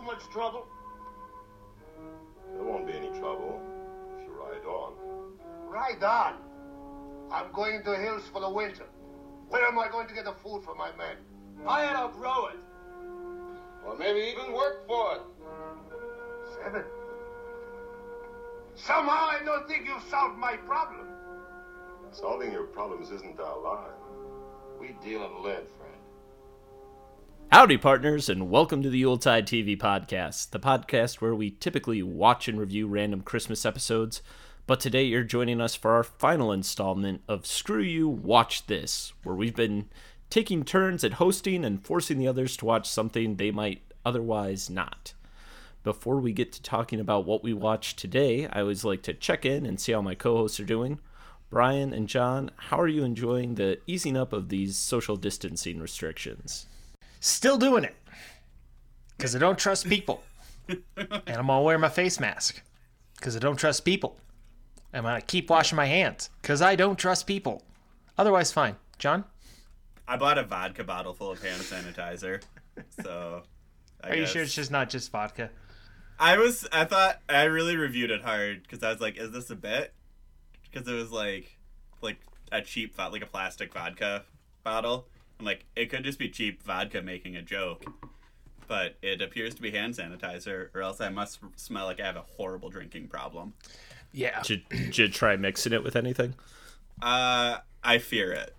too much trouble? There won't be any trouble if you ride on. Ride on. I'm going to the hills for the winter. Where am I going to get the food for my men? I had to grow it. Or maybe even work for it. Seven. Somehow I don't think you've solved my problem. Solving your problems isn't our line. We deal in lead, friend. Howdy, partners, and welcome to the Yuletide TV podcast, the podcast where we typically watch and review random Christmas episodes. But today you're joining us for our final installment of Screw You, Watch This, where we've been taking turns at hosting and forcing the others to watch something they might otherwise not. Before we get to talking about what we watched today, I always like to check in and see how my co hosts are doing. Brian and Jon, how are you enjoying the easing up of these social distancing restrictions? Still doing it. Because I don't trust people. and I'm to wear my face mask. Because I don't trust people. I'm to keep washing my hands. Because I don't trust people. Otherwise, fine. Jon? I bought a vodka bottle full of hand sanitizer. So. I Are you guess- sure it's just not just vodka? I was. I thought I really reviewed it hard because I was like, "Is this a bit?" Because it was like, like a cheap, like a plastic vodka bottle. I'm like, it could just be cheap vodka making a joke, but it appears to be hand sanitizer, or else I must smell like I have a horrible drinking problem. Yeah. Did, did you try mixing it with anything? Uh, I fear it.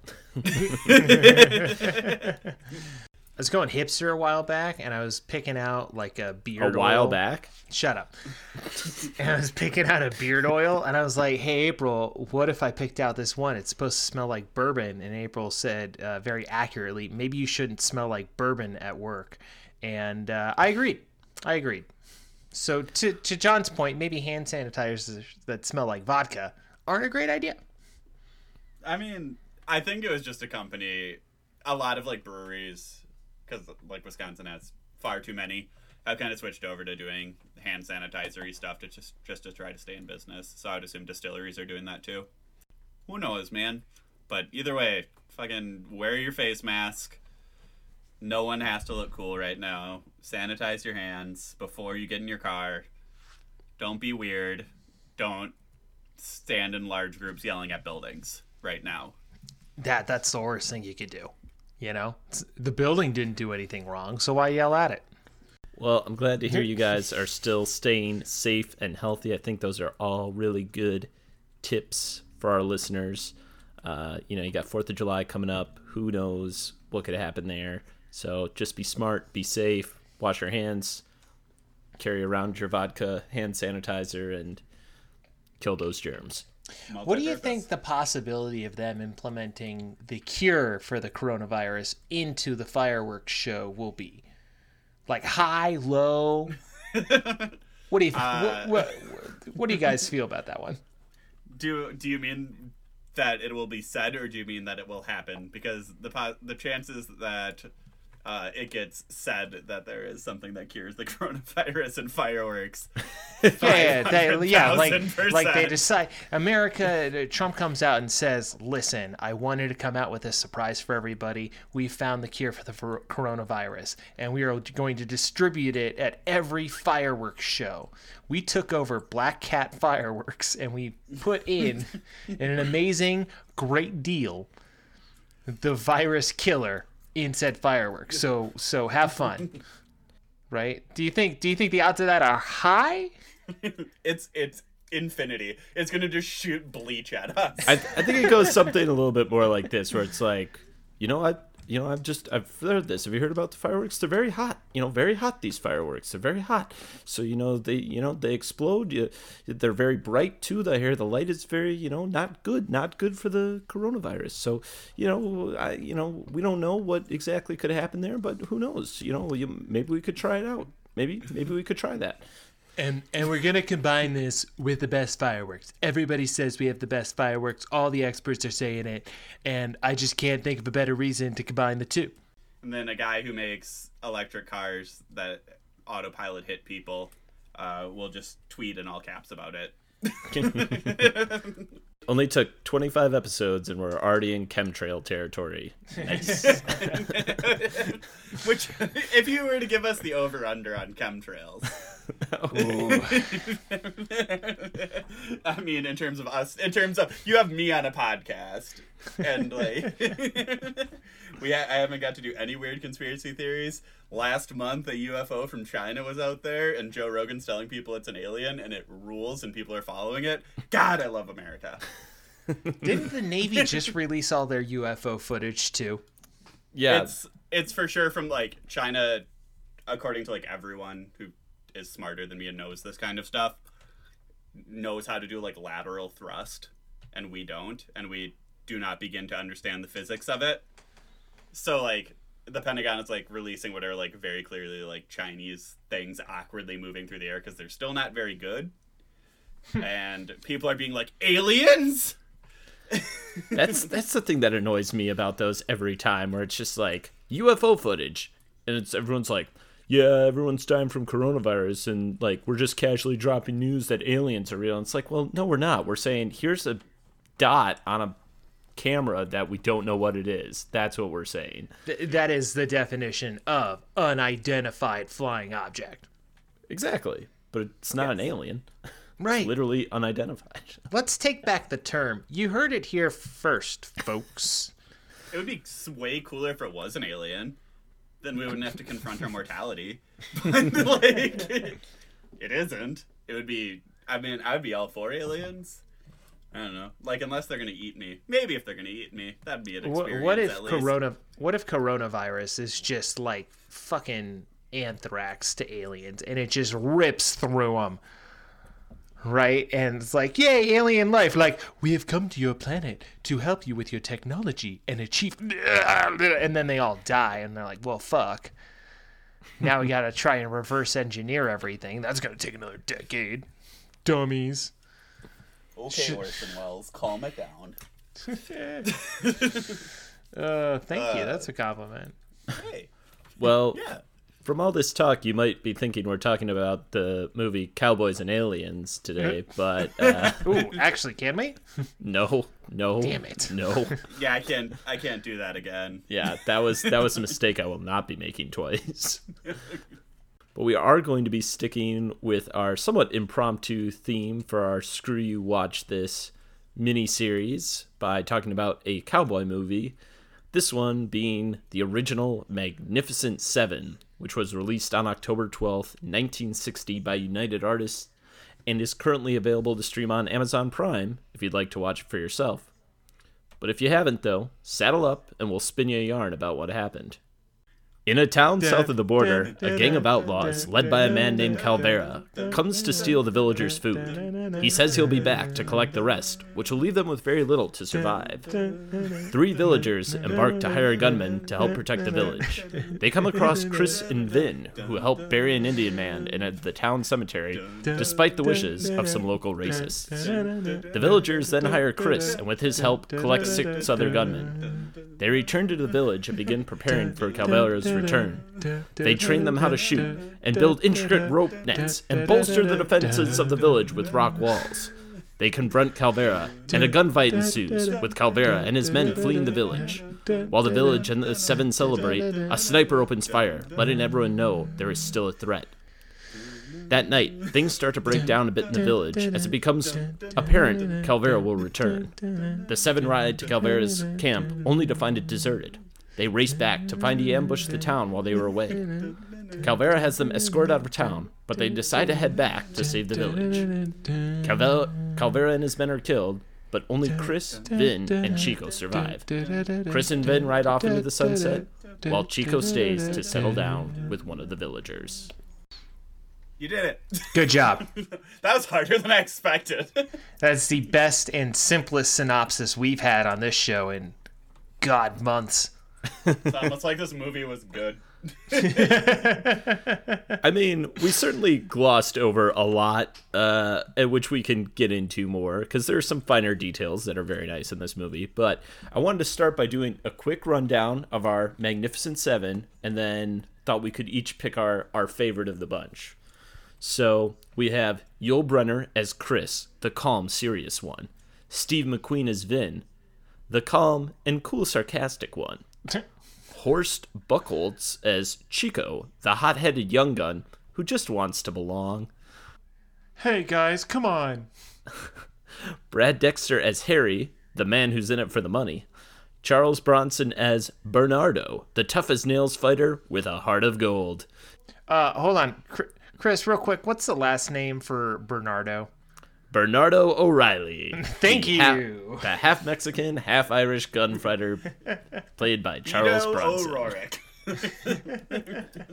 I was going hipster a while back, and I was picking out like a beard. A while oil. back? Shut up. and I was picking out a beard oil, and I was like, "Hey, April, what if I picked out this one? It's supposed to smell like bourbon." And April said, uh, very accurately, "Maybe you shouldn't smell like bourbon at work." And uh, I agreed. I agreed. So to to Jon's point, maybe hand sanitizers that smell like vodka aren't a great idea. I mean, I think it was just a company. A lot of like breweries, because like Wisconsin has far too many, I've kind of switched over to doing hand sanitizer stuff to just just to try to stay in business. So I would assume distilleries are doing that too. Who knows, man? But either way, fucking wear your face mask. No one has to look cool right now. Sanitize your hands before you get in your car. Don't be weird. Don't stand in large groups yelling at buildings right now. That that's the worst thing you could do. You know, It's- the building didn't do anything wrong, so why yell at it? Well, I'm glad to hear you guys are still staying safe and healthy. I think those are all really good tips for our listeners. Uh, you know, you got Fourth of July coming up. Who knows what could happen there? So just be smart, be safe, wash your hands, carry around your vodka, hand sanitizer, and kill those germs. What do you think the possibility of them implementing the cure for the coronavirus into the fireworks show will be? Like high, low? what do you Uh, what, what, what do you guys feel about that one? Do do you mean that it will be said, or do you mean that it will happen? Because the the chances that uh, it gets said that there is something that cures the coronavirus and fireworks. Yeah, yeah, they, yeah, like like they decide America. Trump comes out and says, "Listen, I wanted to come out with a surprise for everybody. We found the cure for the for coronavirus, and we are going to distribute it at every fireworks show. We took over Black Cat Fireworks, and we put in in an amazing, great deal the virus killer in said fireworks. So so have fun." Right? Do you think do you think the odds of that are high? it's it's infinity. It's gonna just shoot bleach at us. I, I think it goes something a little bit more like this, where it's like, you know, I, you know, I've just I've heard this. Have you heard about the fireworks? They're very hot. You know, very hot. These fireworks. They're very hot. So you know they, you know, they explode. You, they're very bright too. I hear the light is very, you know, not good. Not good for the coronavirus. So you know, I, you know, we don't know what exactly could happen there, but who knows? You know, you, maybe we could try it out. Maybe maybe we could try that. And and we're gonna combine this with the best fireworks. Everybody says we have the best fireworks. All the experts are saying it, and I just can't think of a better reason to combine the two. and then a guy who makes electric cars that autopilot hit people uh, will just tweet in all caps about it. Only took 25 episodes and we're already in chemtrail territory. Nice. Which, if you were to give us the over under on chemtrails, I mean, in terms of us, in terms of you have me on a podcast, and like, we ha- I haven't got to do any weird conspiracy theories. Last month, a UFO from China was out there, and Joe Rogan's telling people it's an alien, and it rules, and people are following it. God, I love America. Didn't the Navy just release all their UFO footage too? yeah, It's it's for sure from like China, according to like everyone who is smarter than me and knows this kind of stuff, knows how to do like lateral thrust, and we don't, and we do not begin to understand the physics of it. So like the Pentagon is like releasing what are like very clearly like Chinese things awkwardly moving through the air because they're still not very good. Hmm. and people are being like aliens. that's that's the thing that annoys me about those every time where it's just like UFO footage and it's everyone's like yeah everyone's dying from coronavirus and like we're just casually dropping news that aliens are real and it's like well no we're not we're saying here's a dot on a camera that we don't know what it is that's what we're saying Th- that is the definition of unidentified flying object. exactly but it's not an alien Right. literally unidentified Let's take back the term. You heard it here first, folks. It would be way cooler if it was an alien. Then we wouldn't have to confront our mortality. But like, it isn't. It would be. I mean, I would be all for aliens. I don't know. Like, unless they're gonna eat me. Maybe if they're gonna eat me, that'd be an experience. what if at least. corona? What if coronavirus is just like fucking anthrax to aliens, and it just rips through them? Right, and it's like, yay, alien life! Like, we have come to your planet to help you with your technology and achieve. And then they all die, and they're like, well, fuck. Now we gotta try and reverse engineer everything. That's gonna take another decade. Dummies. Okay, Orson Welles, calm it down. Uh, thank you. That's a compliment. Hey, well yeah. From all this talk, you might be thinking we're talking about the movie Cowboys and Aliens today, but uh, Ooh, actually, can we? no, no, Damn it. no. Yeah, I can't. I can't do that again. Yeah, that was that was a mistake I will not be making twice. But we are going to be sticking with our somewhat impromptu theme for our Screw You Watch This mini series by talking about a cowboy movie. This one being the original Magnificent Seven, which was released on October 12th, 1960 by United Artists and is currently available to stream on Amazon Prime if you'd like to watch it for yourself. But if you haven't, though, saddle up and we'll spin you a yarn about what happened. In a town south of the border, a gang of outlaws, led by a man named Calvera, comes to steal the villagers' food. He says he'll be back to collect the rest, which will leave them with very little to survive. Three villagers embark to hire gunmen to help protect the village. They come across Chris and Vin, who help bury an Indian man in a, the town cemetery, despite the wishes of some local racists. The villagers then hire Chris, and with his help, collect six other gunmen. They return to the village and begin preparing for Calvera's return. They train them how to shoot, and build intricate rope nets, and bolster the defenses of the village with rock walls. They confront Calvera, and a gunfight ensues, with Calvera and his men fleeing the village. While the village and the seven celebrate, a sniper opens fire, letting everyone know there is still a threat. That night, things start to break down a bit in the village as it becomes apparent Calvera will return. The seven ride to Calvera's camp only to find it deserted. They race back to find he ambushed the town while they were away. Calvera has them escorted out of town, but they decide to head back to save the village. Calvera, Calvera and his men are killed, but only Chris, Vin, and Chico survive. Chris and Vin ride off into the sunset, while Chico stays to settle down with one of the villagers. You did it. Good job. that was harder than I expected. That's the best and simplest synopsis we've had on this show in God months. It's like this movie was good. I mean, we certainly glossed over a lot, uh, which we can get into more because there are some finer details that are very nice in this movie. But I wanted to start by doing a quick rundown of our Magnificent Seven, and then thought we could each pick our our favorite of the bunch. So we have Yul Brynner as Chris, the calm, serious one. Steve McQueen as Vin, the calm and cool sarcastic one. Horst Buchholz as Chico, the hot headed young gun who just wants to belong. Hey guys, come on. Brad Dexter as Harry, the man who's in it for the money. Charles Bronson as Bernardo, the tough as nails fighter with a heart of gold. Uh, hold on, Chris, real quick. What's the last name for Bernardo? Bernardo O'Reilly. Thank the ha- you. the half Mexican, half Irish gunfighter played by Charles Ito Bronson.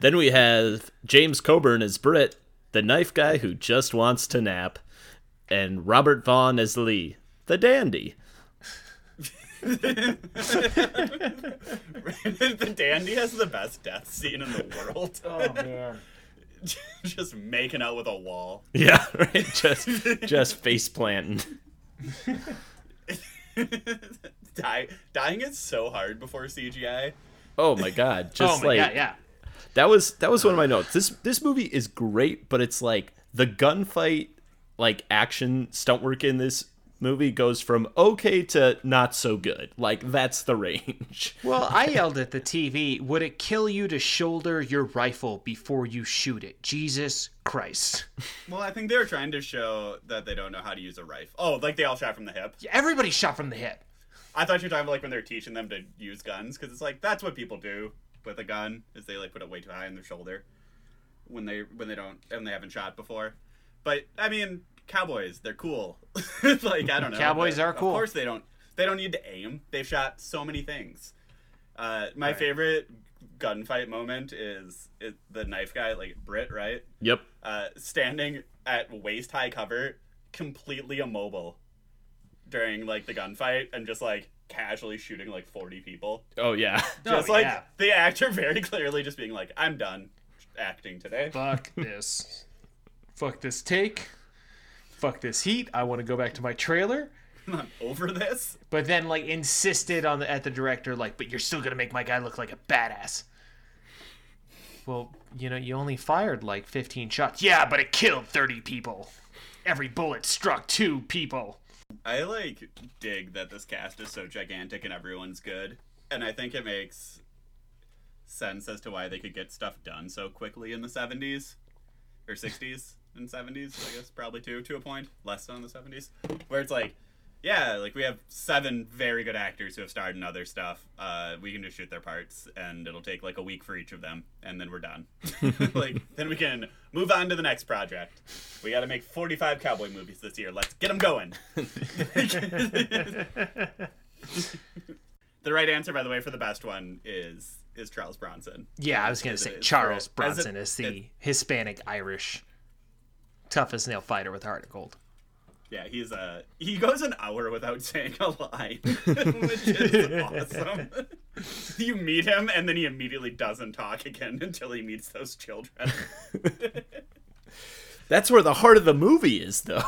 Then we have James Coburn as Britt, the knife guy who just wants to nap, and Robert Vaughn as Lee, the dandy. the dandy has the best death scene in the world. Oh man. just making out with a wall. Yeah, right. Just just face planting. Die, dying is so hard before CGI. Oh my god! Oh just oh my like god, yeah. that was that was one of my notes. This this movie is great, but it's like the gunfight, like action stunt work in this movie goes from okay to not so good. Like that's the range. Well, I yelled at the TV, would it kill you to shoulder your rifle before you shoot it? Jesus Christ. Well, I think they were trying to show that they don't know how to use a rifle. Oh, like they all shot from the hip. Everybody shot from the hip. I thought you were talking about like when they're teaching them to use guns, because it's like that's what people do with a gun is they like put it way too high on their shoulder when they when they don't and they haven't shot before. But I mean, cowboys, they're cool. like I don't know. Cowboys but are cool. Of course they don't. They don't need to aim. They've shot so many things. Uh, my favorite gunfight moment is, is the knife guy, like Britt, right? Yep. uh, standing at waist high cover, completely immobile during like the gunfight, and just like casually shooting like forty people. Oh yeah. Just Oh, like yeah. the actor very clearly just being like, "I'm done acting today." Fuck this. Fuck this take. Fuck this heat. I want to go back to my trailer. I'm not over this. But then like insisted on the at the director, like, but you're still gonna make my guy look like a badass. Well, you know, you only fired like 15 shots. Yeah, but it killed 30 people. Every bullet struck two people. I like dig that this cast is so gigantic and everyone's good, and I think it makes sense as to why they could get stuff done so quickly in the 70s or 60s and 70s, I guess probably too to a point, less so in the 70s, where it's like yeah, like we have seven very good actors who have starred in other stuff. Uh, we can just shoot their parts, and it'll take like a week for each of them, and then we're done. like then we can move on to the next project. We got to make forty-five cowboy movies this year. Let's get them going. the right answer, by the way, for the best one is is Charles Bronson. Yeah, I was gonna say Charles Bronson is the it- Hispanic Irish toughest nail fighter with a heart of gold. Yeah, he's uh he goes an hour without saying a line, which is awesome. you meet him and then he immediately doesn't talk again until he meets those children. That's where the heart of the movie is, though.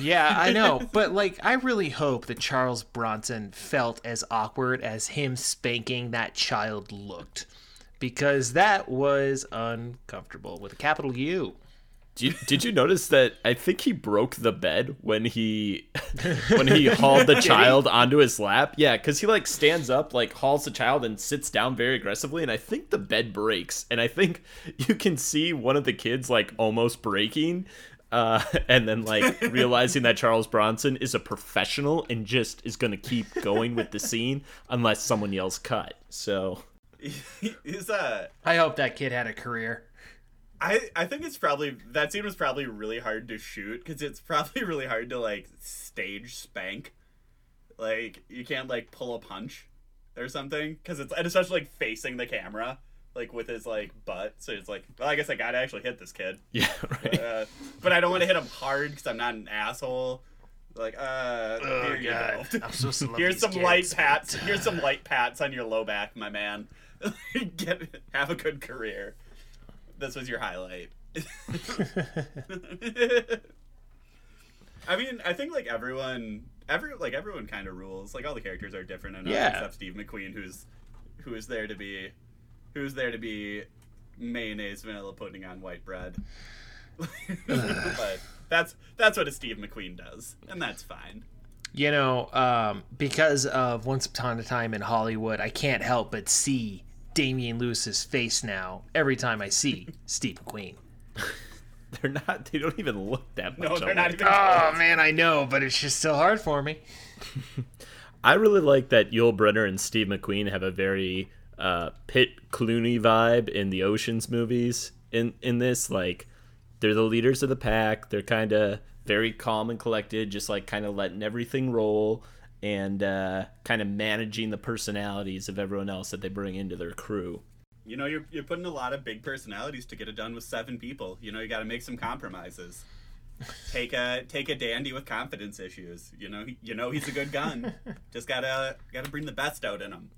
Yeah, I know, but like, I really hope that Charles Bronson felt as awkward as him spanking that child looked, because that was uncomfortable with a capital U. Did you, did you notice that? I think he broke the bed when he when he hauled the child onto his lap. Yeah, because he like stands up, like hauls the child, and sits down very aggressively. And I think the bed breaks, and I think you can see one of the kids like almost breaking, uh, and then like realizing that Charles Bronson is a professional and just is gonna keep going with the scene unless someone yells cut. So is that I hope that kid had a career. I I think it's probably that scene was probably really hard to shoot because it's probably really hard to like stage spank. Like you can't like pull a punch or something because it's and especially like facing the camera like with his like butt. So it's like, well, I guess I gotta actually hit this kid. yeah, right. Uh, but I don't want to hit him hard because I'm not an asshole. Like, uh, here you go. I'm supposed to Here's some kids. light pats. Here's some light pats on your low back, my man. Get have a good career. This was your highlight. I mean, I think like everyone, every like everyone kind of rules. Like all the characters are different enough, Yeah. except Steve McQueen, who's who is there to be, who's there to be mayonnaise vanilla pudding on white bread. but That's that's what a Steve McQueen does, and that's fine. You know, um, because of Once Upon a Time in Hollywood, I can't help but see Damian Lewis's face now every time I see Steve McQueen. They're not. They don't even look that much. No, they're not alike. even. Oh man, I know, but it's just still hard for me. I really like that Yul Brynner and Steve McQueen have a very uh, Pitt Clooney vibe in the Ocean's movies. In in this, like, they're the leaders of the pack. They're kind of very calm and collected, just like kind of letting everything roll and uh, kind of managing the personalities of everyone else that they bring into their crew. You know, you're you're putting a lot of big personalities to get it done with seven people. You know, you got to make some compromises. Take a take a dandy with confidence issues. You know, he, you know he's a good gun. Just gotta gotta bring the best out in him.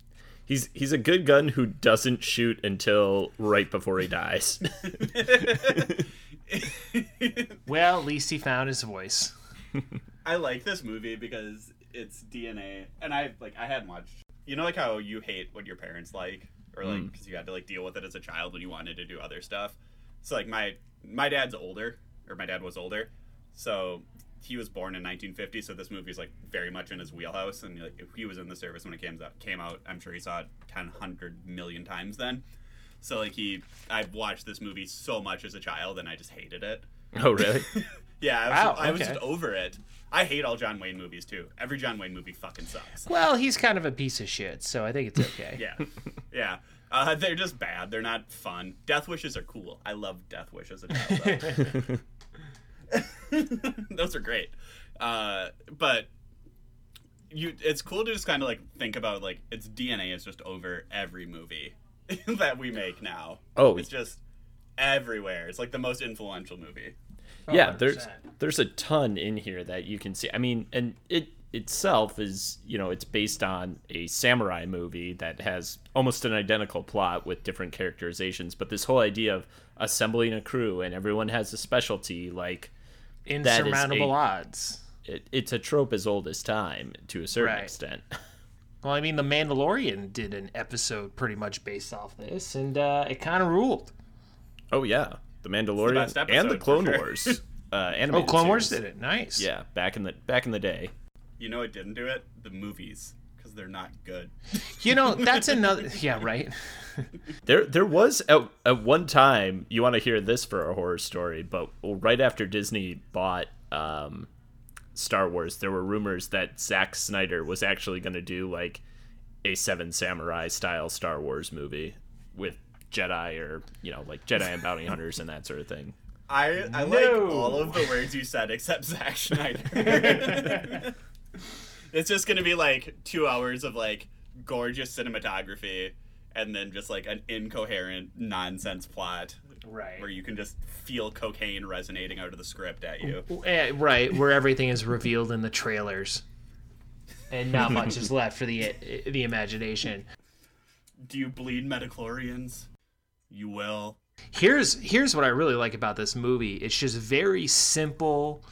He's he's a good gun who doesn't shoot until right before he dies. Well, at least he found his voice. I like this movie because it's DNA, and I like I hadn't watched. You know, like how you hate what your parents like, or like mm. because you had to like deal with it as a child when you wanted to do other stuff. So like my my dad's older, or my dad was older, so he was born in 1950. So this movie is like very much in his wheelhouse, and like if he was in the service when it came out, came out, I'm sure he saw it 10, 100 million times then. So like he, I watched this movie so much as a child, and I just hated it. oh, really? Yeah, I was, Wow, I was okay. just over it. I hate all John Wayne movies too. Every John Wayne movie fucking sucks. Well, he's kind of a piece of shit, so I think it's okay. Yeah, yeah. Uh, they're just bad. They're not fun. Death wishes are cool. I love Death Wish as a child. though. Those are great. Uh, but you, it's cool to just kind of like think about like its DNA is just over every movie that we make now. Oh. it's just everywhere. It's like the most influential movie. Yeah there's 100%. there's a ton in here that you can see i mean and it itself is you know it's based on a samurai movie that has almost an identical plot with different characterizations but this whole idea of assembling a crew and everyone has a specialty like Insurmountable a- odds. it, it's a trope as old as time to a certain Right. extent Well, I mean, The Mandalorian did an episode pretty much based off this, and uh, it kind of ruled. oh yeah the mandalorian best and the clone sure. wars uh Oh, animated Clone Wars did it. Nice. yeah back in the back in the day You know, it didn't do it. The movies because they're not good. You know, that's another. Yeah, right. There, there was at, at one time. You want to hear this for a horror story, but right after Disney bought um, Star Wars, there were rumors that Zack Snyder was actually going to do like a Seven Samurai style Star Wars movie with Jedi or you know like Jedi and bounty hunters and that sort of thing. I I like all of the words you said except Zack Snyder. it's just gonna be like two hours of like gorgeous cinematography and then just like an incoherent nonsense plot Right. where you can just feel cocaine resonating out of the script at you. Eh, right, where everything is revealed in the trailers, and not much is left for the the imagination. Do you bleed midi-chlorians? You will. Here's here's what I really like about this movie. It's just very simple.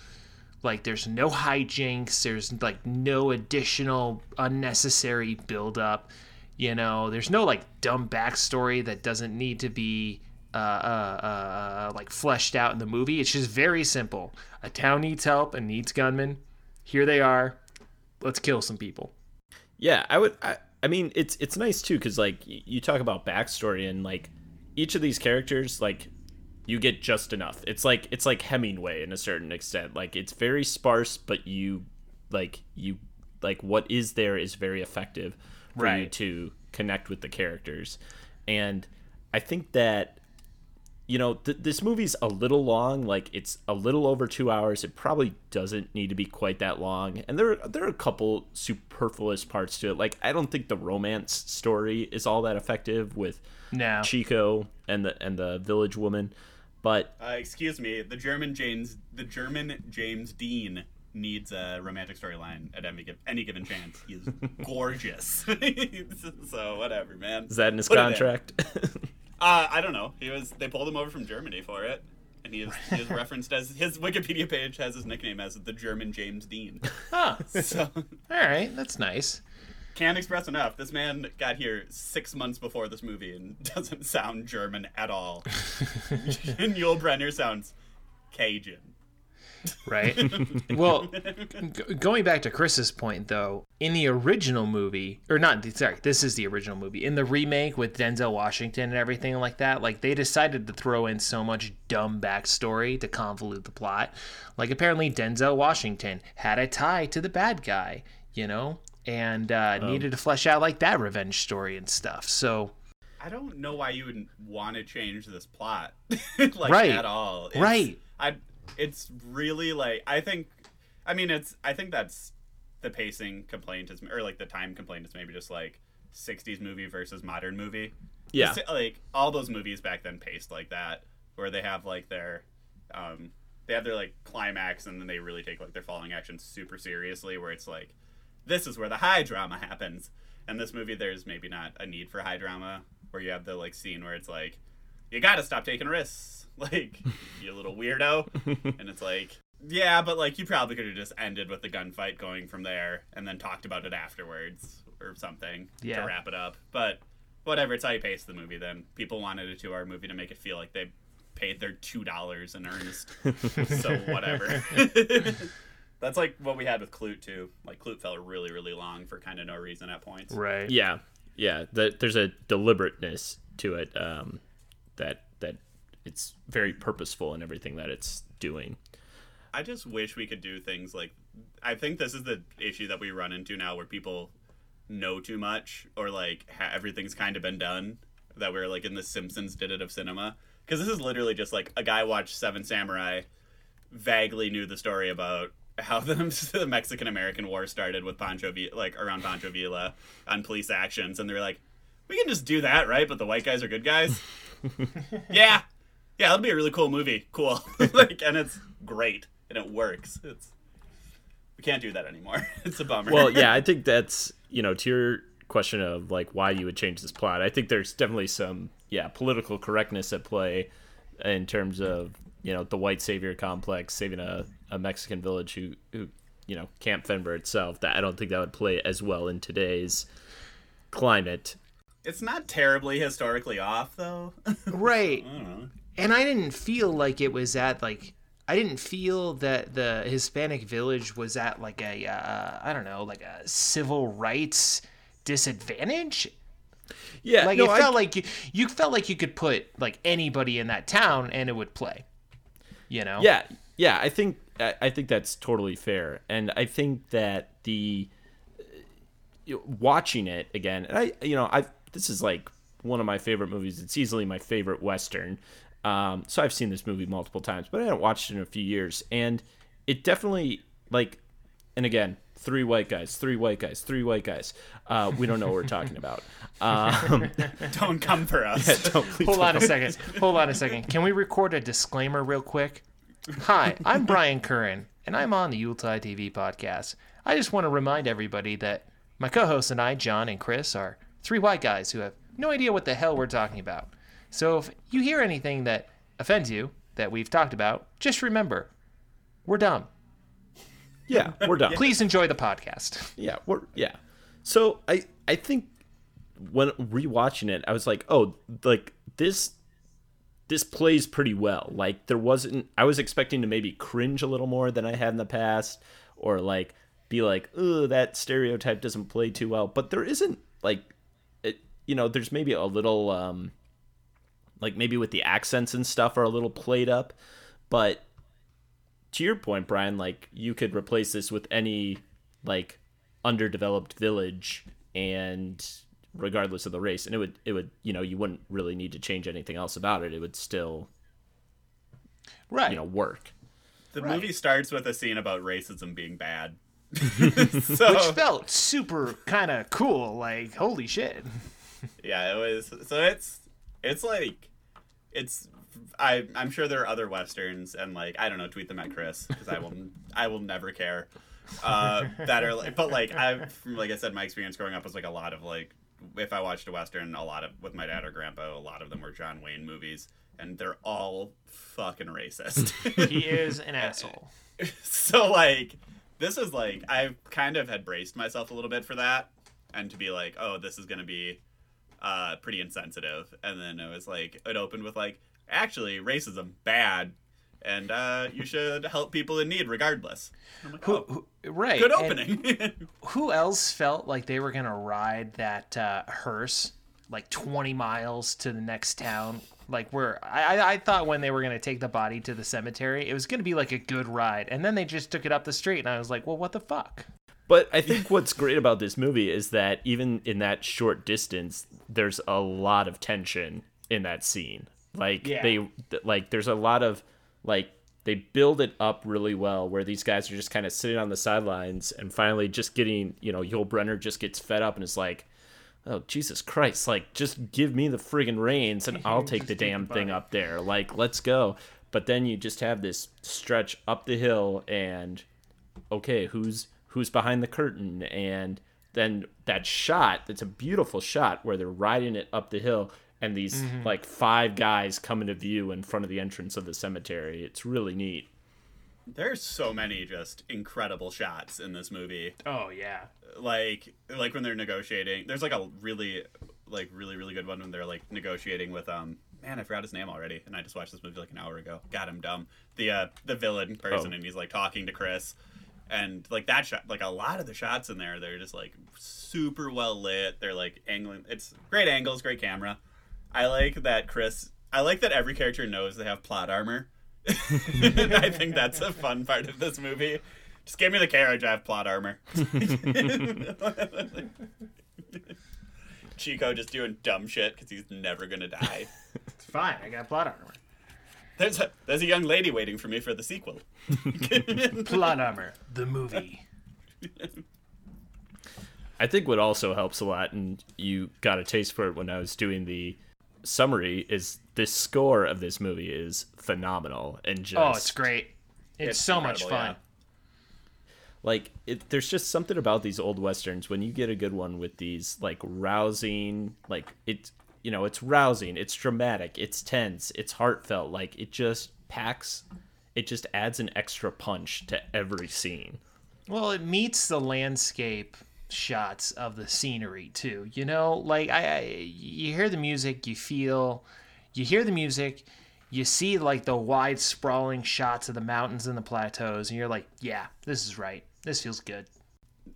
Like there's no hijinks. There's like no additional unnecessary build up. You know, there's no like dumb backstory that doesn't need to be uh, uh, uh, like fleshed out in the movie. It's just very simple. A town needs help and needs gunmen. Here they are. Let's kill some people. Yeah, I would. I, I mean, it's it's nice too because like you talk about backstory and like each of these characters, like you get just enough. It's like it's like Hemingway in a certain extent. Like it's very sparse, but you like you like what is there is very effective for you to connect with the characters, and I think that you know th- this movie's a little long like it's a little over two hours it probably doesn't need to be quite that long and there there are a couple superfluous parts to it like i don't think the romance story is all that effective with No. chico and the and the village woman but Uh, excuse me, the German James the German James Dean needs a romantic storyline at any, giv- any given chance. He is gorgeous. so whatever, man. is that in his Put contract Uh, I don't know. He was they pulled him over from Germany for it. And he is, he is referenced as his Wikipedia page has his nickname as the German James Dean. Huh. So All right, that's nice. can't express enough. This man got here six months before this movie and doesn't sound German at all. and Yul Brynner sounds Cajun. Right? well, g- going back to Chris's point, though, in the original movie, or not, sorry, this is the original movie. In the remake with Denzel Washington and everything like that, like they decided to throw in so much dumb backstory to convolute the plot. Like apparently Denzel Washington had a tie to the bad guy, you know, and uh, needed to flesh out like that revenge story and stuff. So. I don't know why you would want to change this plot, like Right. at all. It's, Right. I. It's really like I think. I mean, it's. I think that's the pacing complaint is, or like the time complaint is maybe just like '60s movie versus modern movie. Yeah. Like all those movies back then paced like that, where they have like their, um, they have their like climax, and then they really take like their following action super seriously. Where it's like, this is where the high drama happens. And this movie, there's maybe not a need for high drama, where you have the like scene where it's like, you gotta stop taking risks, like you little weirdo, and it's like. Yeah, but like you probably could have just ended with the gunfight going from there and then talked about it afterwards or something Yeah. to wrap it up. But whatever, it's how you pace the movie then. People wanted a two hour movie to make it feel like they paid their two dollars in earnest. so whatever. That's like what we had with Klute too. Like Klute felt really, really long for kind of no reason at points. Right. Yeah, yeah. The, there's a deliberateness to it um, that that it's very purposeful in everything that it's doing. I just wish we could do things like I think this is the issue that we run into now where people know too much or like ha- everything's kind of been done that we're like in the Simpsons did it of cinema. Because this is literally just like a guy watched Seven Samurai vaguely knew the story about how the, the Mexican American War started with Pancho Villa, like around Pancho Villa on police actions. And they're like we can just do that right? But the white guys are good guys? Yeah yeah that'll be a really cool movie cool like and it's great and it works it's we can't do that anymore it's a bummer Well, yeah, I think that's you know to your question of like why you would change this plot. I think there's definitely some yeah political correctness at play in terms of you know the white savior complex saving a, a Mexican village who who you know can't fend for itself. That I don't think that would play as well in today's climate. it's not terribly historically off though Right. And I didn't feel like it was at like I didn't feel that the Hispanic village was at like a uh, I don't know like a civil rights disadvantage. Yeah, Like no, it I- felt like you you felt like you could put like anybody in that town and it would play. You know. Yeah, yeah. I think I I think that's totally fair, and I think that the watching it again, and I you know I this is like one of my favorite movies. It's easily my favorite western. Um, so I've seen this movie multiple times, but I haven't watched it in a few years, and it definitely like, and again, three white guys, three white guys, three white guys. Uh, we don't know what we're talking about. Um, don't come for us don't please Hold don't on a second. Hold on a second. Can we record a disclaimer real quick? Hi, I'm Brian Curran, and I'm on the Yuletide TV podcast. I just want to remind everybody that my co hosts and I, Jon and Chris, are three white guys who have no idea what the hell we're talking about. So if you hear anything that offends you that we've talked about, just remember we're dumb. Yeah, we're done. Please enjoy the podcast. Yeah, we're yeah. So I I think when rewatching it, I was like, oh, like this this plays pretty well. Like there wasn't I was expecting to maybe cringe a little more than I had in the past, or like be like, oh, that stereotype doesn't play too well. But there isn't like it you know, there's maybe a little um like maybe with the accents and stuff are a little played up, but to your point, Brian, like you could replace this with any like underdeveloped village and regardless of the race and it would it would you know you wouldn't really need to change anything else about it it would still Right. you know work the movie starts with a scene about racism being bad so Which felt super kind of cool. Like, holy shit. yeah it was so it's it's like it's I I'm sure there are other westerns and like I don't know tweet them at Chris because I will I will never care uh that are like but like I from like I said my experience growing up was like a lot of like if I watched a western a lot of with my dad or grandpa a lot of them were John Wayne movies and they're all fucking racist He is an asshole. so like this is like I kind of had braced myself a little bit for that and to be like oh this is gonna be uh pretty insensitive and then it was like it opened with like actually racism bad and uh, you should help people in need regardless. Like, Who, oh, who- right. good opening. Who else felt like they were gonna ride that uh, hearse like 20 miles to the next town? Like where I, I- I thought when they were gonna take the body to the cemetery, it was gonna be like a good ride, and then they just took it up the street, and I was like, well, what the fuck? But I think what's great about this movie is that even in that short distance, there's a lot of tension in that scene. Like Yeah. they like there's a lot of like they build it up really well where these guys are just kind of sitting on the sidelines and finally just getting, you know, Yul Brynner just gets fed up and is like, "Oh, Jesus Christ, like just give me the friggin' reins and I'll take the damn thing up there. Like, let's go." But then you just have this stretch up the hill and okay, who's who's behind the curtain and then that shot, that's a beautiful shot where they're riding it up the hill and these like five guys come into view in front of the entrance of the cemetery. It's really neat. There's so many just incredible shots in this movie. Oh yeah. Like like when they're negotiating. There's like a really like really really good one when they're like negotiating with um man I forgot his name already and I just watched this movie like an hour ago. God I'm dumb. The uh the villain person Oh. and he's like talking to Chris and like that shot like a lot of the shots in there they're just like super well lit. They're like angling. It's great angles, great camera. I like that Chris. I like that every character knows they have plot armor. I think that's a fun part of this movie. Just give me the carriage. I have plot armor. Chico just doing dumb shit because he's never gonna die. It's fine. I got plot armor. There's a there's a young lady waiting for me for the sequel. Plot armor. The movie. I think what also helps a lot, and you got a taste for it when I was doing the summary, is the score of this movie is phenomenal and oh, just Oh, it's great. It's, It's so much incredible, fun. like it, there's just something about these old westerns when you get a good one with these like rousing like it's you know it's rousing it's dramatic it's tense it's heartfelt like it just packs it just adds an extra punch to every scene Well, it meets the landscape shots of the scenery too. You know, like I, I you hear the music, you feel, you hear the music, you see like the wide sprawling shots of the mountains and the plateaus, and you're like, yeah, this is right. This feels good.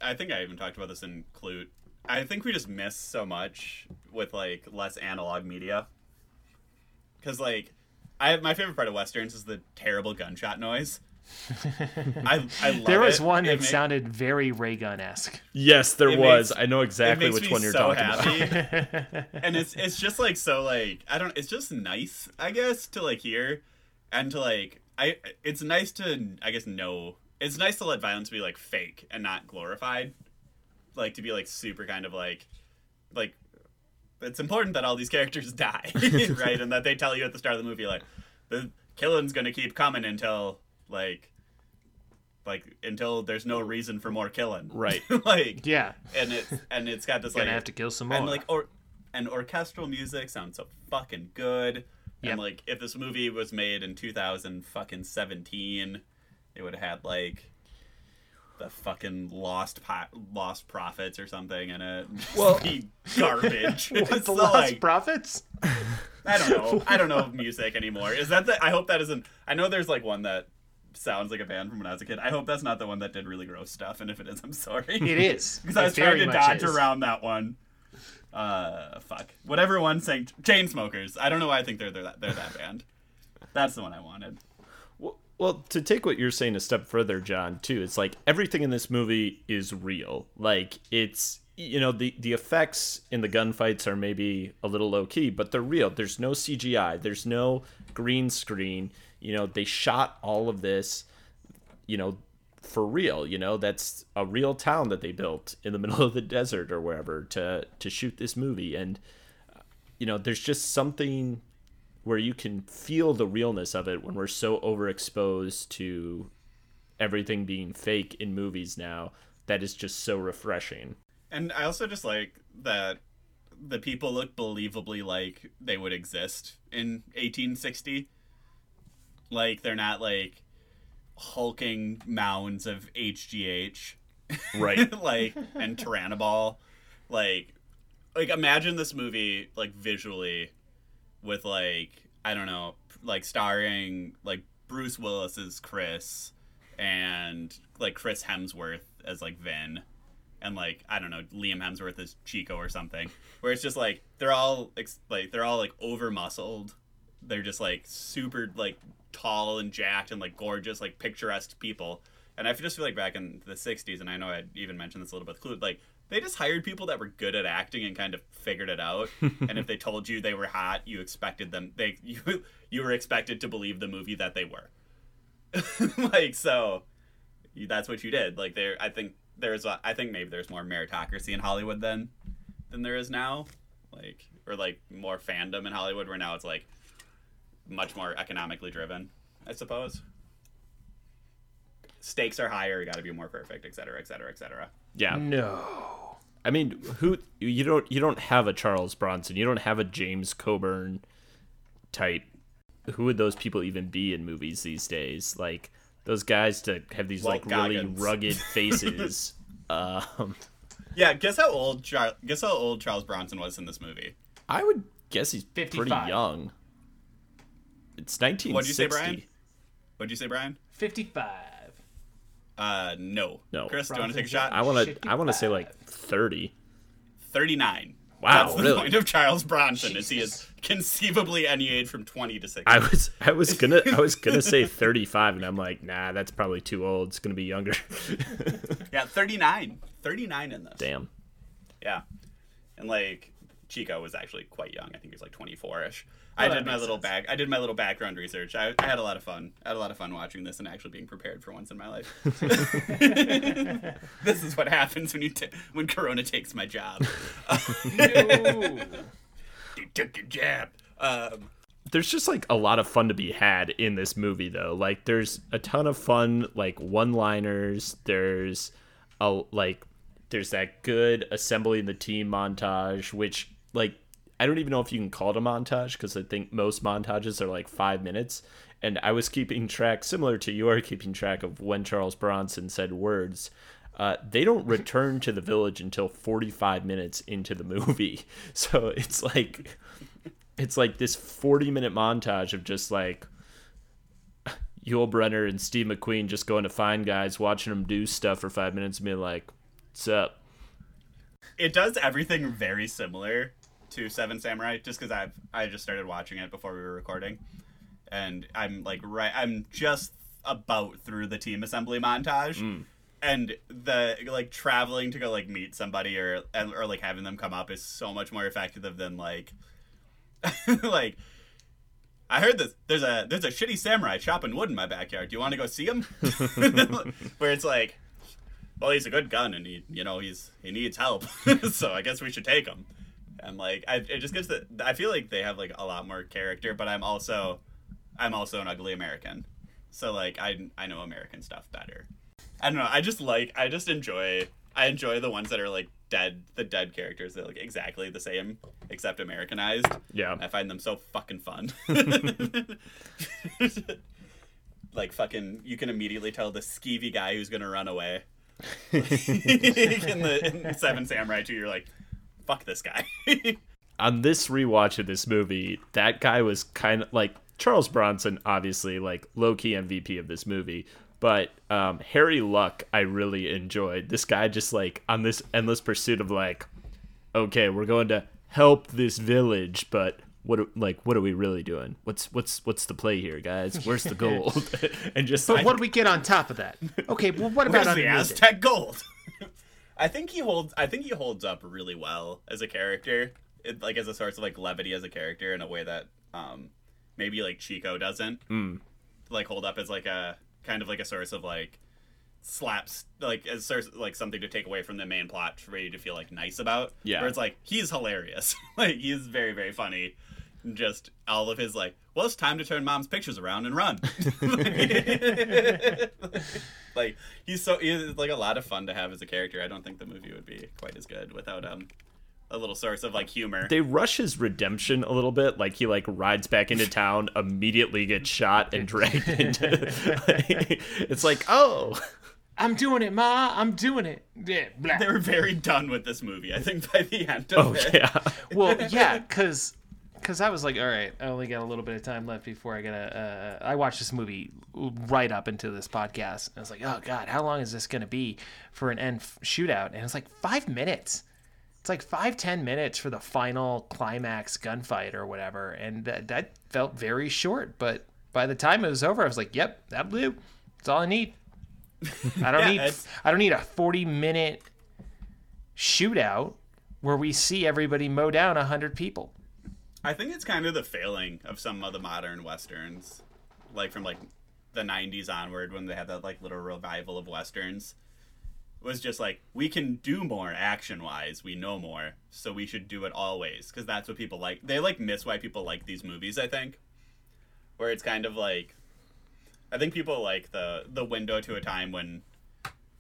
I think I even talked about this in Klute. I think we just miss so much with like less analog media. Cause like, I have my favorite part of westerns is the terrible gunshot noise. I I love it. there was it. one It that ma- sounded very ray gun esque. yes there It was makes- i know exactly which one you're so talking about and it's it's just like so like I don't it's just nice I guess to like hear and to like I it's nice to I guess know it's nice to let violence be like fake and not glorified like to be like super kind of like like it's important that all these characters die right and that they tell you at the start of the movie like the killing's gonna keep coming until like like until there's no reason for more killing Right. like Yeah, and it's and it's got this gonna like have to kill some more. and like or and orchestral music sounds so fucking good. Yep. And like if this movie was made in 2000 fucking 17, it would have had like the fucking lost Lostprophets or something in it. Well- garbage. what It's the so, lost like, prophets? I don't know. I don't know music anymore. Is that the? I hope that isn't. I know there's like one that sounds like a band from when I was a kid. I hope that's not the one that did really gross stuff. And if it is, I'm sorry. It is because I was trying to dodge is. around that one. Uh, fuck. Whatever one sang Chainsmokers. I don't know why I think they're they're that, they're that band. That's the one I wanted. Well, to take what you're saying a step further, Jon, too, it's like everything in this movie is real. Like it's you know the the effects in the gunfights are maybe a little low key, but they're real. There's no CGI. There's no green screen. You know they shot all of this. You know for real you know that's a real town that they built in the middle of the desert or wherever to to shoot this movie and you know there's just something where you can feel the realness of it when we're so overexposed to everything being fake in movies now that is just so refreshing And I also just like that the people look believably like they would exist in 1860. Like they're not like hulking mounds of HGH. Right. like and trenbolone. Like like imagine this movie like visually with like I don't know, like starring like Bruce Willis as Chris and like Chris Hemsworth as like Vin and like I don't know Liam Hemsworth as Chico or something where it's just like they're all like they're all like over muscled they're just like super like tall and jacked and like gorgeous like picturesque people. And I just feel like back in the 60s and I know I even mentioned this a little bit Clue like they just hired people that were good at acting and kind of figured it out. And if they told you they were hot you expected them they you you were expected to believe the movie that they were. Like so that's what you did. Like there i think there's a, i think maybe there's more meritocracy in hollywood than than there is now. Like or like more fandom in hollywood where now it's like much more economically driven i suppose. Stakes are higher you got to be more perfect et cetera et cetera et cetera Yeah. No. I mean, who you don't you don't have a Charles Bronson, you don't have a James Coburn type. Who would those people even be in movies these days? Like those guys to have these Walt like really rugged faces. um, yeah guess how old Char- guess how old charles bronson was in this movie I would guess he's pretty young. It's 1960. What'd you say, Brian? what'd you say brian 55. Uh no No. chris do you want to take a shot I want to I want to say like 30. 39 Wow, That's the really? point of Charles Bronson is he is conceivably any age from 20 to 60. I was I was gonna I was gonna say 35 and I'm like, nah, that's probably too old. It's gonna be younger. yeah, 39. 39 in this. Damn. Yeah. And like Chico was actually quite young. I think he was like 24ish. I did my makes little sense. back I did my little background research. I, I had a lot of fun. I had a lot of fun watching this and actually being prepared for once in my life. this is what happens when you t- when Corona takes my job. No. he took your jab. Um, there's just like a lot of fun to be had in this movie though like there's a ton of fun like one liners there's a like there's that good assembling the team montage which like i don't even know if you can call it a montage because i think most montages are like five minutes. And i was keeping track similar to your keeping track of when charles bronson said words uh, they don't return to the village until 45 minutes into the movie. So it's like it's like this 40 minute montage of just like Yul Brynner and Steve McQueen just going to find guys, watching them do stuff for five minutes, and being like, "What's up?" it does everything very similar to Seven Samurai, just because I've I just started watching it before we were recording, and I'm like right, I'm just about through the team assembly montage, mm. and the like traveling to go like meet somebody or or like having them come up is so much more effective than like like. I heard this. There's a there's a shitty samurai chopping wood in my backyard. Do you want to go see him? Where it's like, well, he's a good gun, and he, you know, he's he needs help, so I guess we should take him. And like, I, it just gives the. I feel like they have like a lot more character, but I'm also, I'm also an ugly American, so like I I know American stuff better. I don't know. I just like I just enjoy I enjoy the ones that are like dead the dead characters that are like exactly the same except Americanized. Yeah. I find them so fucking fun. like fucking you can immediately tell the skeevy guy who's gonna run away. in the in Seven Samurai 2, you're like, fuck this guy. On this rewatch of this movie, that guy was kind of like Charles Bronson, obviously like low key MVP of this movie. But um, Harry Luck, I really enjoyed. This guy just like on this endless pursuit of like, okay, we're going to help this village, but what are- like what are we really doing? What's what's what's the play here, guys? Where's the gold? and just But like, what do we get on top of that? Okay, well, what about Where's the underneath? Aztec gold? I think he holds. I think he holds up really well as a character, it, like as a source of like levity as a character in a way that um maybe like Chico doesn't. Hmm. Like hold up as like a kind of like a source of like slaps like as source like something to take away from the main plot for you to feel like nice about. Yeah. Where it's like he's hilarious. like he's very very funny. Just all of his like, well, it's time to turn mom's pictures around and run. like he's so he's like a lot of fun to have as a character. I don't think the movie would be quite as good without um a little source of like humor. they rush his redemption a little bit like he like rides back into town immediately gets shot and dragged into it's like oh I'm doing it, Ma. I'm doing it. Yeah, blah. they were very done with this movie. I think by the end of oh it. yeah Well, yeah, because because I was like, all right, I only got a little bit of time left before I gotta. Uh, I watched this movie right up into this podcast. And I was like, oh god, how long is this gonna be for an end f- shootout? And it's like five minutes. It's like five ten minutes for the final climax gunfight or whatever, and that that felt very short. But by the time it was over, I was like, yep, that blew. That's all I need. I don't Yeah, need. it's- I don't need a forty minute shootout where we see everybody mow down a hundred people. I think it's kind of the failing of some of the modern westerns, like from like the '90s onward when they had that like little revival of westerns. Was just like we can do more action wise. We know more, so we should do it always because that's what people like. They like miss why people like these movies. I think, where it's kind of like, I think people like the the window to a time when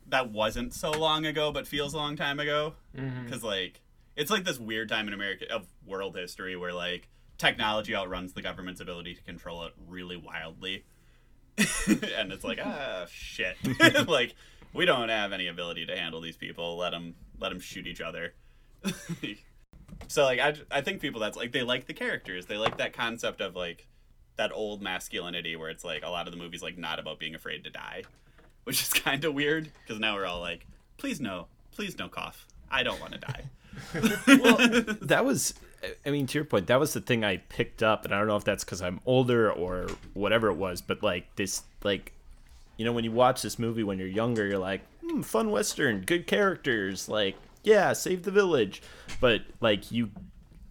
that wasn't so long ago, but feels a long time ago. Mm-hmm. Because like it's like this weird time in America of world history where like technology outruns the government's ability to control it really wildly, and it's like ah shit, like we don't have any ability to handle these people. Let them let them shoot each other. so like I I think people that's like they like the characters. They like that concept of like that old masculinity where it's like a lot of the movies like not about being afraid to die, which is kind of weird because now we're all like, please no, please no cough. I don't want to die. That was i mean to your point that was the thing i picked up and i don't know if that's because i'm older or whatever it was but like this like you know when you watch this movie when you're younger you're like hmm, fun western good characters like yeah save the village. But like you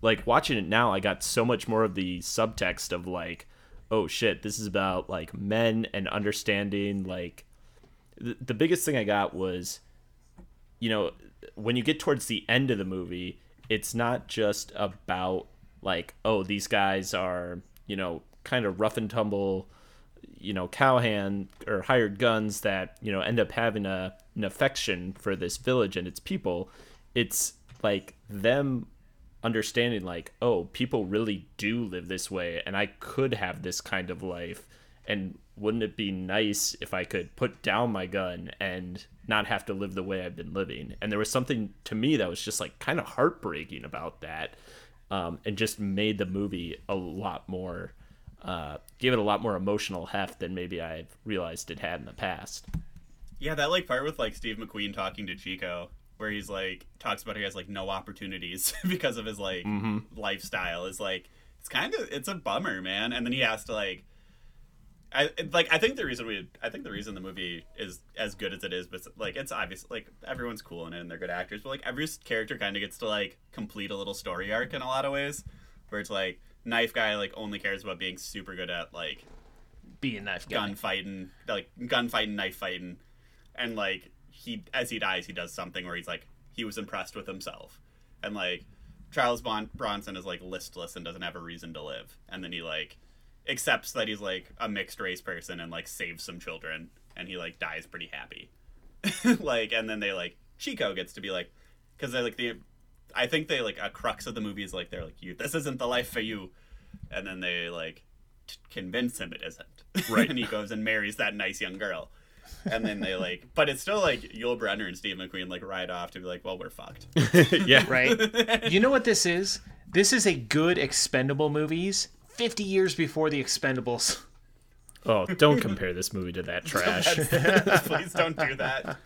like watching it now i got so much more of the subtext of like oh shit this is about like men and understanding like the, the biggest thing i got was you know, when you get towards the end of the movie, it's not just about like, oh, these guys are, you know, kind of rough and tumble, you know, cowhand or hired guns that, you know, end up having a an affection for this village and its people. It's like them understanding like, oh, people really do live this way and I could have this kind of life and wouldn't it be nice if I could put down my gun and not have to live the way I've been living? And there was something to me that was just like kind of heartbreaking about that, um, and just made the movie a lot more, uh, gave it a lot more emotional heft than maybe I've realized it had in the past. Yeah, that like part with like Steve McQueen talking to Chico, where he's like talks about he has like no opportunities because of his like lifestyle is like it's kind of it's a bummer, man. And then he has to like, I like I think the reason we I think the reason the movie is as good as it is, but like it's obvious like everyone's cool in it and they're good actors, but like every character kind of gets to like complete a little story arc in a lot of ways, where it's like knife guy like only cares about being super good at like Be a knife guy. gunfighting, like gunfighting, knife fighting, and like he as he dies, he does something where he's like he was impressed with himself, and like Charles bon- Bronson is like listless and doesn't have a reason to live, and then he like accepts that he's like a mixed race person and like saves some children, and he like dies pretty happy, like and then they like Chico gets to be like because they like the I think they like a crux of the movie is like they're like you this isn't the life for you, and then they like t- convince him it isn't. Right. and he goes and marries that nice young girl. And then they like, but it's still like Yul Brynner and Steve McQueen like ride off to be like, well, we're fucked. yeah, right? you know what this is? This is a good expendable movies 50 years before the expendables. Oh, don't compare this movie to that trash. Please don't do that.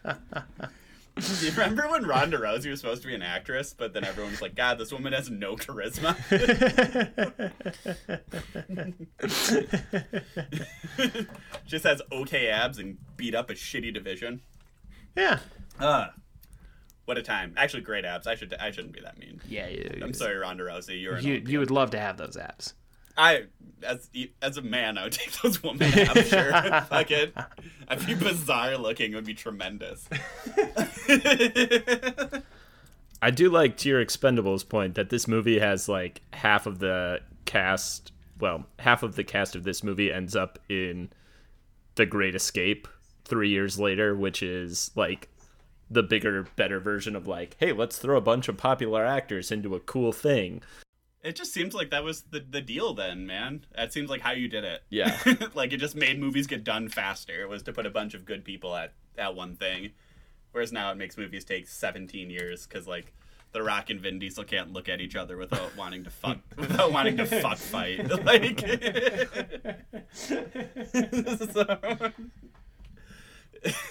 Do you remember when Ronda Rousey was supposed to be an actress, but then everyone was like, God, this woman has no charisma? Just has okay abs and beat up a shitty division. Yeah. Uh, what a time. Actually, great abs. I should I shouldn't be that mean. Yeah. You, I'm sorry, Ronda Rousey. You're an you, you would love to have those abs. I as as a man, I would take those women abs. Sure, fuck it. I'd be bizarre looking. It would be tremendous. I do like to your Expendables point that this movie has like half of the cast. Well, half of the cast of this movie ends up in The Great Escape three years later, which is like the bigger, better version of like, hey, let's throw a bunch of popular actors into a cool thing. It just seems like that was the the deal then, man. That seems like how you did it. Yeah. like it just made movies get done faster. It was to put a bunch of good people at at one thing. Whereas now it makes movies take 17 years cuz like The Rock and Vin Diesel can't look at each other without wanting to fuck without wanting to fuck fight. Like so-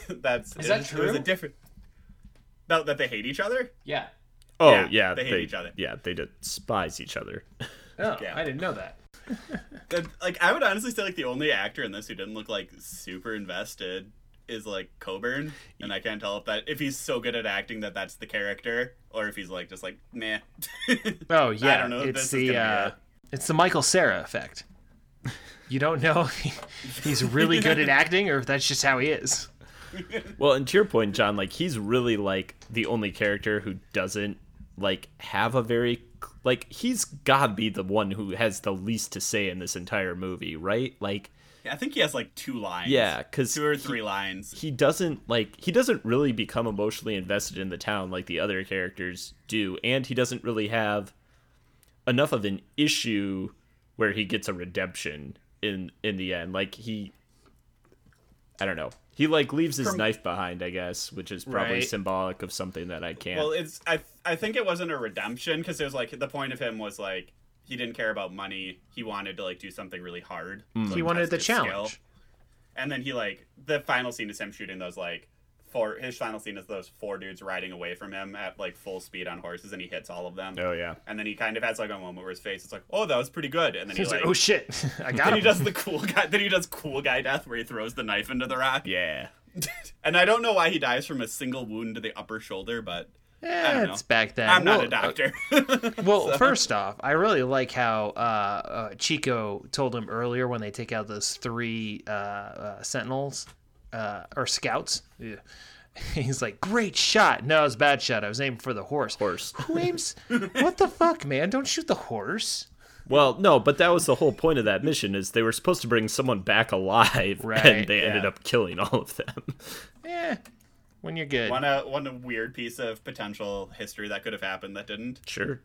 that's Is that it, It was a true? different. No, that they hate each other. Yeah. Oh Yeah, yeah, they hate each other. Yeah, they despise each other. Oh, Yeah. I didn't know that. That- Like I would honestly say like the only actor in this who didn't look like super invested is like Coburn, and I can't tell if that if he's so good at acting that that's the character, or if he's like just like meh. Oh yeah, I don't know. if it's this is the gonna uh, be a- it's the Michael Cera effect. You don't know he's really good at acting or if that's just how he is. Well, and to your point, Jon, like he's really like the only character who doesn't like have a very like he's gotta be the one who has the least to say in this entire movie, right? Like I think he has like two lines. Yeah, because two or he- three lines. he doesn't like he doesn't really become emotionally invested in the town like the other characters do, and he doesn't really have enough of an issue where he gets a redemption in in the end. Like he I don't know. He like leaves his From- knife behind, I guess, which is probably Right. symbolic of something that I can't. Well, it's I I think it wasn't a redemption because it was like the point of him was like he didn't care about money. He wanted to like do something really hard. Hmm. to, like, He wanted test the challenge. skill. And then he like the final scene is him shooting those like four. His final scene is those four dudes riding away from him at like full speed on horses, and he hits all of them. oh yeah. And then he kind of has like a moment where his face is like, "Oh, that was pretty good." And then he He's like, oh shit, I got then he does the cool guy. Then he does cool guy death where he throws the knife into the rock. Yeah. And I don't know why he dies from a single wound to the upper shoulder, but I don't it's know. back then. I'm not a doctor. Well, first off, I really like how uh, uh, Chico told him earlier when they take out those three uh, uh, sentinels uh, or scouts. Yeah. He's like, "Great shot." No, it was a bad shot. I was aiming for the horse. Horse. Who aims? what the fuck, man? Don't shoot the horse. Well, no, but that was the whole point of that mission is they were supposed to bring someone back alive Right, and they ended up killing all of them. Yeah, when you're good. one uh, one weird piece of potential history that could have happened that didn't. sure.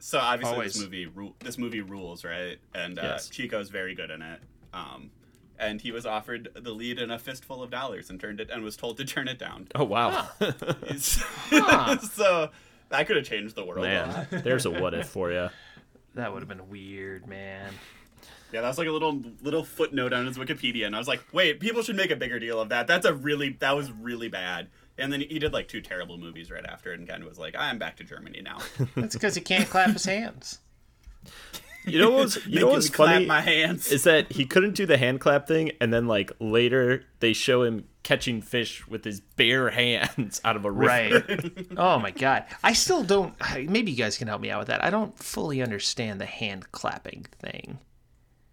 So obviously Always. this movie ru- this movie rules, right? And uh, Yes. Chico's very good in it. Um, and he was offered the lead in a fistful of dollars and turned it and was told to turn it down. Oh wow. so that could have changed the world. Man, there's a what if for you. That would have been weird, man. Yeah, that was like a little little footnote on his Wikipedia, and I was like, wait, people should make a bigger deal of that. That's a really that was really bad. And then he did like two terrible movies right after, it and kind of was like, I'm back to Germany now. That's because he can't clap his hands. You know what's you know Making what's me clap funny my hands. is that he couldn't do the hand clap thing, and then like later they show him catching fish with his bare hands out of a river. Right. oh my god. I still don't. Maybe you guys can help me out with that. I don't fully understand the hand clapping thing.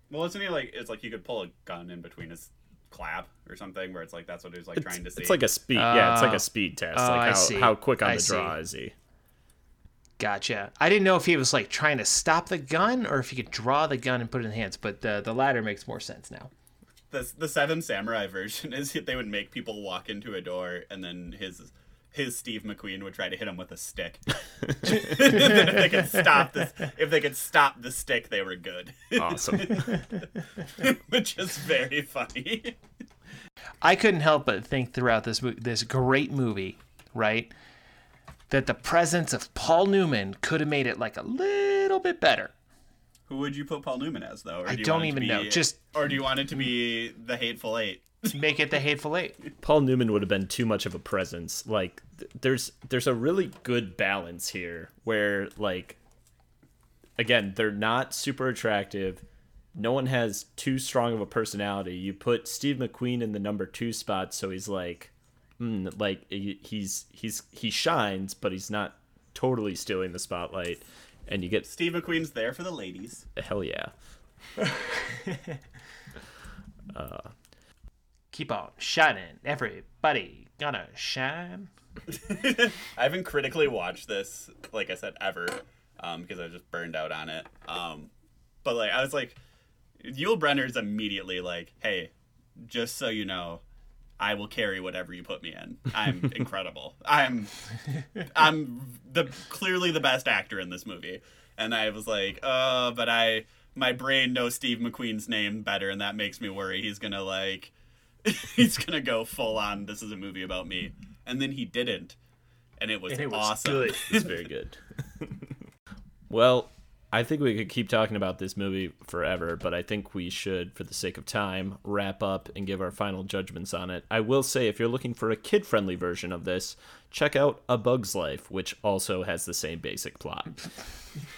Well, isn't he like? It's like you could pull a gun in between his clap or something, where it's like that's what he was like It's, trying to see. it's like a speed. yeah, it's like Oh. a speed test. Oh, I like how, see. how quick on I the see. draw is he? Gotcha. I didn't know if he was like trying to stop the gun or if he could draw the gun and put it in his hands, but the the latter makes more sense now. the the Seven Samurai version is they would make people walk into a door, and then his his Steve McQueen would try to hit him with a stick. if they could stop this, if they could stop the stick, they were good, Awesome. which is very funny. I couldn't help but think throughout this mo- this great movie, right, that the presence of Paul Newman could have made it like a little bit better. Who would you put Paul Newman as, though? Or I do don't want it to even know. Just- or do you want it to be the Hateful Eight? Make it the Hateful Eight. Paul Newman would have been too much of a presence. Like th- there's there's a really good balance here where like again, they're not super attractive. No one has too strong of a personality. You put Steve McQueen in the number 2 spot so he's like mm, like he- he's he's he shines but he's not totally stealing the spotlight and you get Steve McQueen's there for the ladies. hell yeah. Keep on shining, everybody gonna shine. I haven't critically watched this, like I said, ever, um, because I was just burned out on it. Um, but like I was like, Yul Brynner's immediately like, "Hey, just so you know, I will carry whatever you put me in. I'm incredible. I'm, I'm the clearly the best actor in this movie." And I was like, "Uh, but I." My brain knows Steve McQueen's name better, and that makes me worry he's gonna like he's gonna go full on this is a movie about me and then he didn't and it was, And it was awesome. good. It's very good. well, I think we could keep talking about this movie forever, but I think we should, for the sake of time, wrap up and give our final judgments on it. I will say, if you're looking for a kid friendly version of this, check out A Bug's Life, which also has the same basic plot.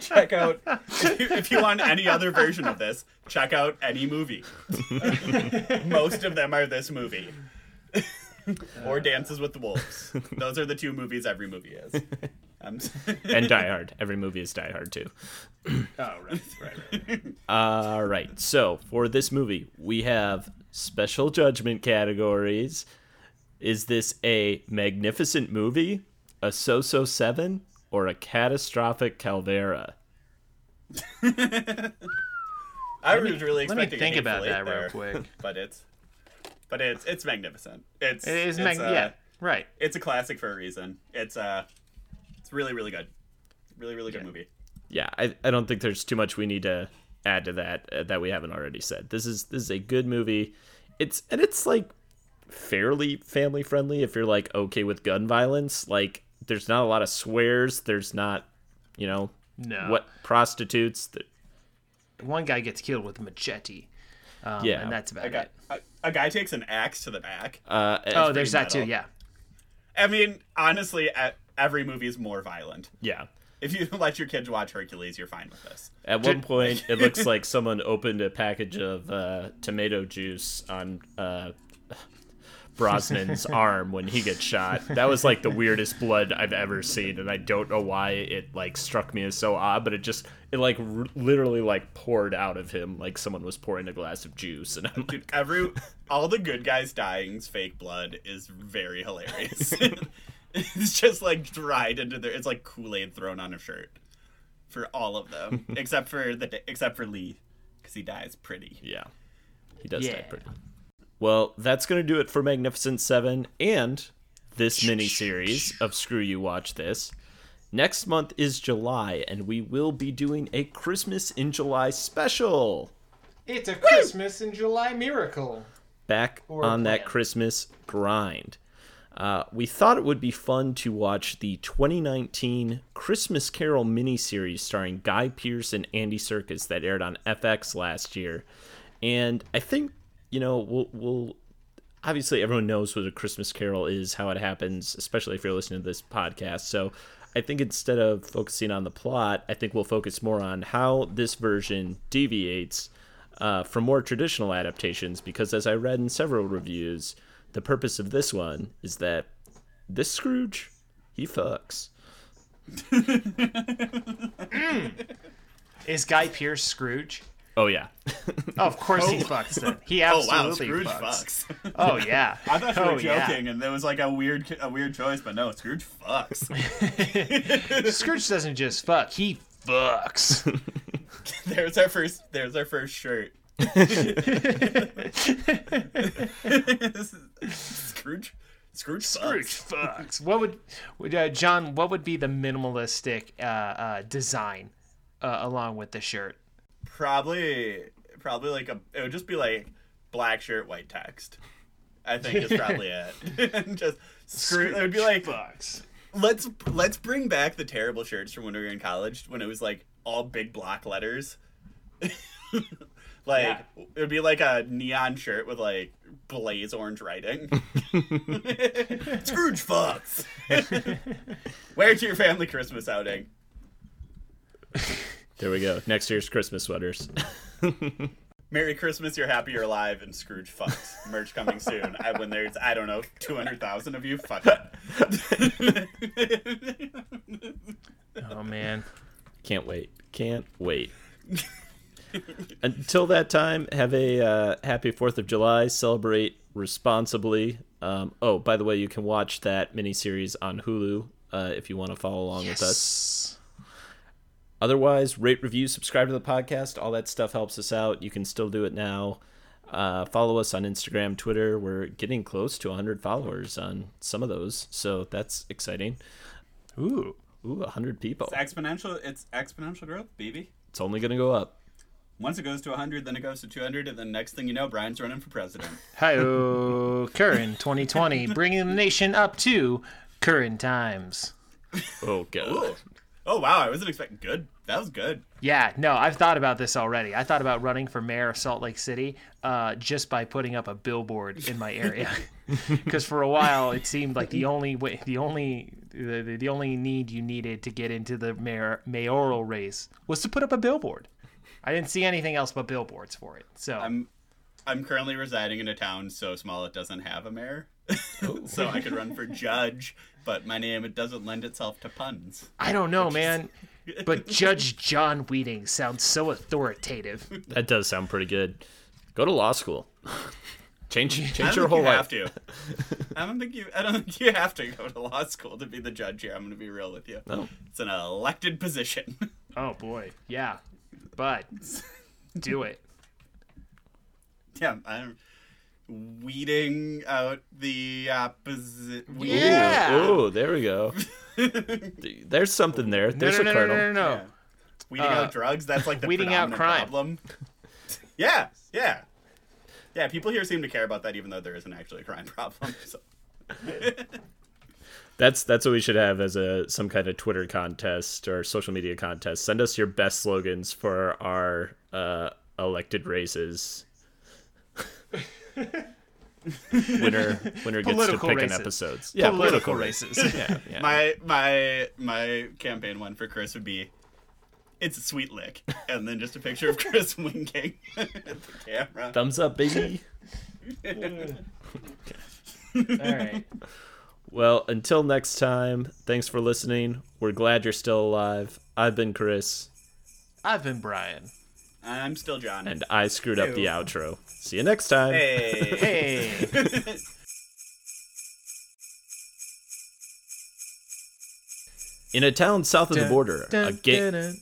check out if you, if you want any other version of this check out any movie most of them are this movie or dances with the wolves those are the two movies every movie is um, And Die Hard. Every movie is Die Hard, too. oh right right, right. All right. So for this movie, we have special judgment categories. Is this a magnificent movie, a so-so seven, or a catastrophic Calvera? i was really Let me think about Eight that real quick. but it's but it's it's magnificent it's It is it's, mag- uh, yeah, right. it's a classic for a reason it's uh it's really really good really really good Yeah. movie Yeah, I, I don't think there's too much we need to add to that uh, that we haven't already said. This is this is a good movie. It's and it's like fairly family friendly if you're like okay with gun violence. Like there's not a lot of swears. There's not, you know, No. what prostitutes. Th- One guy gets killed with a machete. Um, Yeah. and that's about a guy, it. a, a guy takes an axe to the back Uh, Oh, there's pretty that too. Yeah. I mean, honestly, every movie is more violent. yeah. If you let your kids watch Hercules, you're fine with this. At one point, it looks like someone opened a package of uh, tomato juice on uh, Bronson's arm when he gets shot. That was like the weirdest blood I've ever seen, and I don't know why it like struck me as so odd, but it just it like r- literally like poured out of him like someone was pouring a glass of juice, and I'm like, Dude, every all the good guys dying's fake blood is very hilarious. it's just like dried into their. It's like Kool Aid thrown on a shirt for all of them, except for the except for Lee, because he dies pretty. yeah, he does Yeah. die pretty. Well, that's gonna do it for Magnificent Seven and this mini series of Screw You Watch This. Next month is July, and we will be doing a Christmas in July special. It's a Christmas in July miracle. Back Or on that. Christmas grind. Uh, we thought it would be fun to watch the 2019 Christmas Carol miniseries starring Guy Pearce and Andy Serkis that aired on FX last year. And I think, you know, we'll, we'll obviously everyone knows what a Christmas Carol is, how it happens, especially if you're listening to this podcast. So I think instead of focusing on the plot, I think we'll focus more on how this version deviates uh, from more traditional adaptations. Because as I read in several reviews, the purpose of this one is that this Scrooge, he fucks. Is Guy Pearce Scrooge? Oh yeah, Oh, of course he fucks then. He Oh absolutely wow, Scrooge fucks. fucks. Oh yeah. I thought you were oh, yeah. joking, and there was like a weird, a weird choice, but no, Scrooge fucks. Scrooge doesn't just fuck; he fucks. there's our first, there's our first shirt. Scrooge, Scrooge, Scrooge fucks. fucks. What would, would uh, Jon? What would be the minimalistic uh, uh, design uh, along with the shirt? Probably, probably like a. It would just be like black shirt, white text. I think is probably it. just Scrooge. It would be like fucks. let's let's bring back the terrible shirts from when we were in college when it was like all big block letters. like Yeah. it would be like a neon shirt with like blaze orange writing. Scrooge fucks. Wear it to your family Christmas outing. There we go. Next year's Christmas sweaters. Merry Christmas, you're happy you're alive, and Scrooge fucks. Merch coming soon. I, when there's, I don't know, 200,000 of you, fuck it. Oh man. Can't wait. Can't wait. Until that time, have a uh, happy 4th of July. Celebrate responsibly. Um, oh, by the way, you can watch that miniseries on Hulu uh, if you want to follow along with us. Otherwise, rate, review, subscribe to the podcast. All that stuff helps us out. You can still do it now. Uh, follow us on Instagram, Twitter. We're getting close to 100 followers on some of those, so that's exciting. Ooh. Ooh, 100 people. It's exponential. It's exponential growth, baby. It's only going to go up. Once it goes to 100, then it goes to 200, and then next thing you know, Brian's running for president. Hi, Karen, 2020, bringing the nation up to Current times. Oh god. Ooh. Oh wow, I wasn't expecting good. That was good. Yeah, no, I've thought about this already. I thought about running for mayor of Salt Lake City uh, just by putting up a billboard in my area. Because for a while it seemed like the only way, the only, the, the- the only need you needed to get into the mayor mayoral race was to put up a billboard. I didn't see anything else but billboards for it. So I'm I'm currently residing in a town so small it doesn't have a mayor. so I could run for judge, but my name it doesn't lend itself to puns. I don't know, man. But Judge Jon Weeding sounds so authoritative. That does sound pretty good. Go to law school. change change your think whole you life. have to. I don't think you. I don't think you have to go to law school to be the judge here. I'm going to be real with you. No. It's an elected position. Oh boy, yeah. But do it. yeah, I'm weeding out the opposite. weed- Yeah. Oh, there we go. There's something there. No, There's no, no, a no, kernel. no, no, no. Yeah. Weeding Uh, out drugs. That's like the weeding out crime. problem. yeah, yeah, yeah. People here seem to care about that, even though there isn't actually a crime problem. So. That's that's what we should have as a some kind of Twitter contest or social media contest. Send us your best slogans for our uh, elected races. Winner winner gets Political to pick races. an episodes. Yeah, political races. Yeah, yeah. My my my campaign one for Chris would be, it's a sweet lick, and then just a picture of Chris winking at the camera. Thumbs up, baby. All right. Well, until next time, thanks for listening. We're glad you're still alive. I've been Chris, I've been Brian. I'm still Jon. and I screwed up the outro. See you next time. hey. Hey. In a town south of the border, a gay.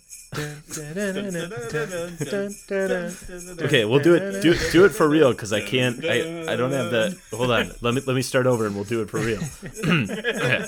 Okay, we'll do it. Do, do it for real, because I can't. I, I don't have that. Hold on. Let me let me start over, and we'll do it for real. Okay.